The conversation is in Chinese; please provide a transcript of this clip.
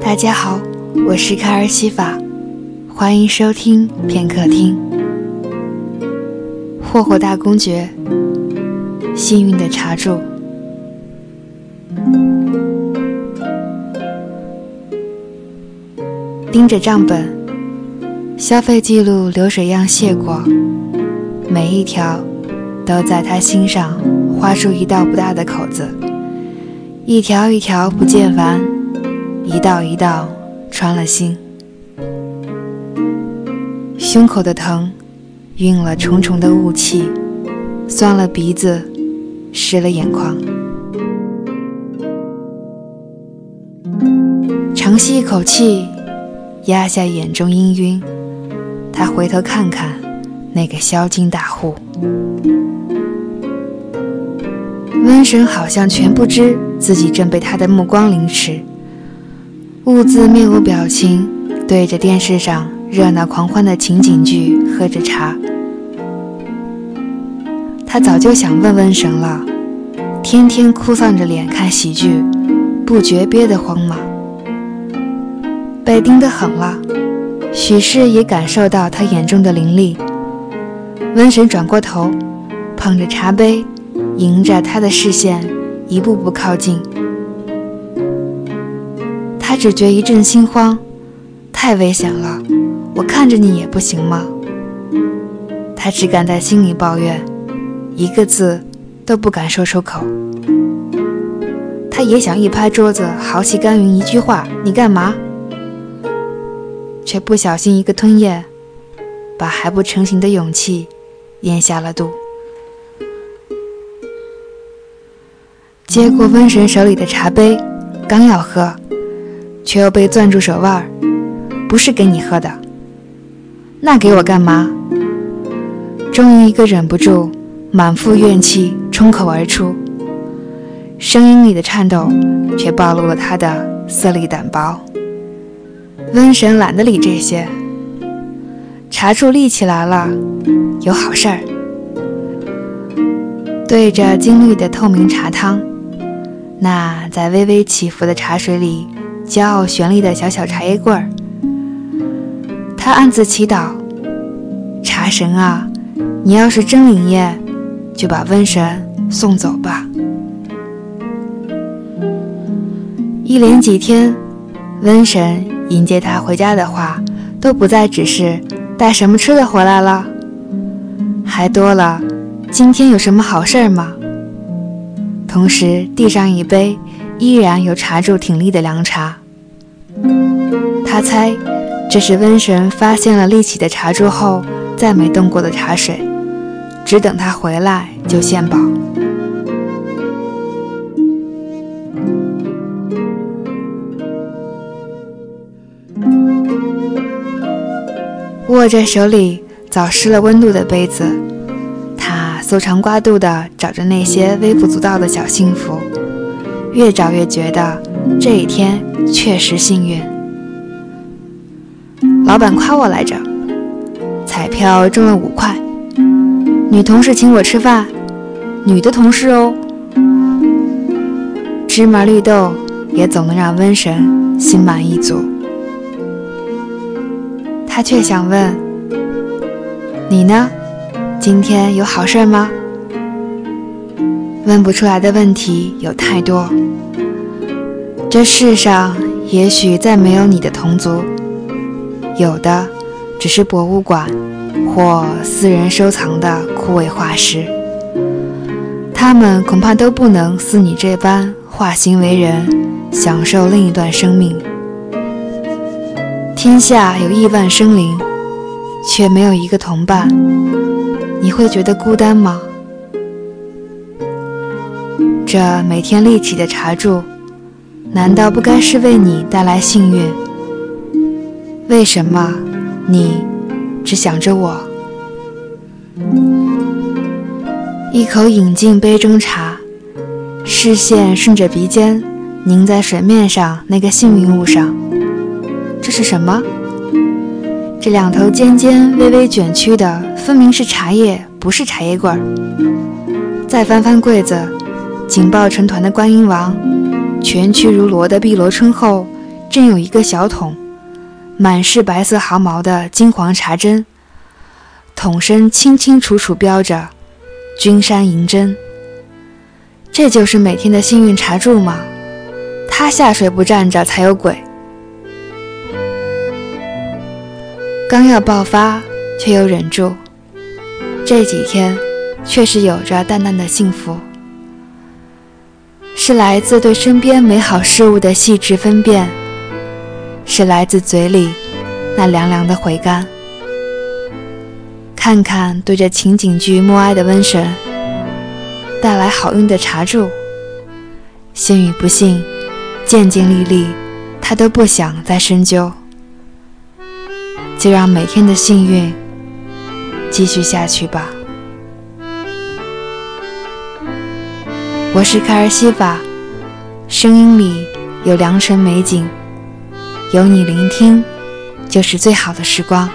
大家好，我是卡尔西法，欢迎收听片刻听。霍霍大公爵，幸运的茶柱。盯着账本，消费记录流水样谢过，每一条都在他心上划出一道不大的口子，一条一条不见完。一道一道穿了心，胸口的疼，晕了重重的雾气，酸了鼻子，湿了眼眶。长吸一口气，压下眼中氤氲，他回头看看那个销金大户，瘟神好像全不知自己正被他的目光凌迟。兀自面无表情，对着电视上热闹狂欢的情景剧喝着茶。他早就想问瘟神了，天天哭丧着脸看喜剧，不觉憋得慌吗？被盯得很了，许氏也感受到他眼中的凌厉。瘟神转过头，捧着茶杯，迎着他的视线，一步步靠近。他只觉一阵心慌，太危险了！我看着你也不行吗？他只敢在心里抱怨，一个字都不敢说出口。他也想一拍桌子，豪气干云一句话：“你干嘛？”却不小心一个吞咽，把还不成型的勇气咽下了肚。接过瘟神手里的茶杯，刚要喝。却又被攥住手腕儿，不是给你喝的，那给我干嘛？终于一个忍不住，满腹怨气冲口而出，声音里的颤抖却暴露了他的色厉胆薄。瘟神懒得理这些，茶柱立起来了，有好事儿。对着金绿的透明茶汤，那在微微起伏的茶水里。骄傲绚丽的小小茶叶罐儿，他暗自祈祷：茶神啊，你要是真灵验，就把瘟神送走吧。一连几天，瘟神迎接他回家的话，都不再只是带什么吃的回来了，还多了今天有什么好事儿吗？同时递上一杯。依然有茶柱挺立的凉茶，他猜这是瘟神发现了立起的茶柱后再没动过的茶水，只等他回来就献宝。握着手里早失了温度的杯子，搜肠刮肚地找着那些微不足道的小幸福。越找越觉得这一天确实幸运。老板夸我来着，彩票中了五块，女同事请我吃饭，女的同事哦。芝麻绿豆也总能让瘟神心满意足。他却想问：你呢？今天有好事吗？问不出来的问题有太多。这世上也许再没有你的同族，有的只是博物馆或私人收藏的枯萎化石。他们恐怕都不能似你这般化形为人，享受另一段生命。天下有亿万生灵，却没有一个同伴，你会觉得孤单吗？这每天立起的茶柱，难道不该是为你带来幸运？为什么你只想着我？一口饮尽杯中茶，视线顺着鼻尖凝在水面上那个幸运物上。这是什么？这两头尖尖、微微卷曲的，分明是茶叶，不是茶叶罐儿。再翻翻柜子。紧抱成团的观音王，蜷曲如螺的碧螺春后，正有一个小桶，满是白色毫毛的金黄茶针，桶身清清楚楚标着“君山银针”。这就是每天的幸运茶柱吗？他下水不站着才有鬼。刚要爆发，却又忍住。这几天，确实有着淡淡的幸福，是来自对身边美好事物的细致分辨，是来自嘴里那凉凉的回甘。看看对着情景剧默哀的瘟神，带来好运的茶柱，幸与不幸，渐渐历历，他都不想再深究。就让每天的幸运继续下去吧。我是卡尔西法，声音里有良辰美景，有你聆听，就是最好的时光。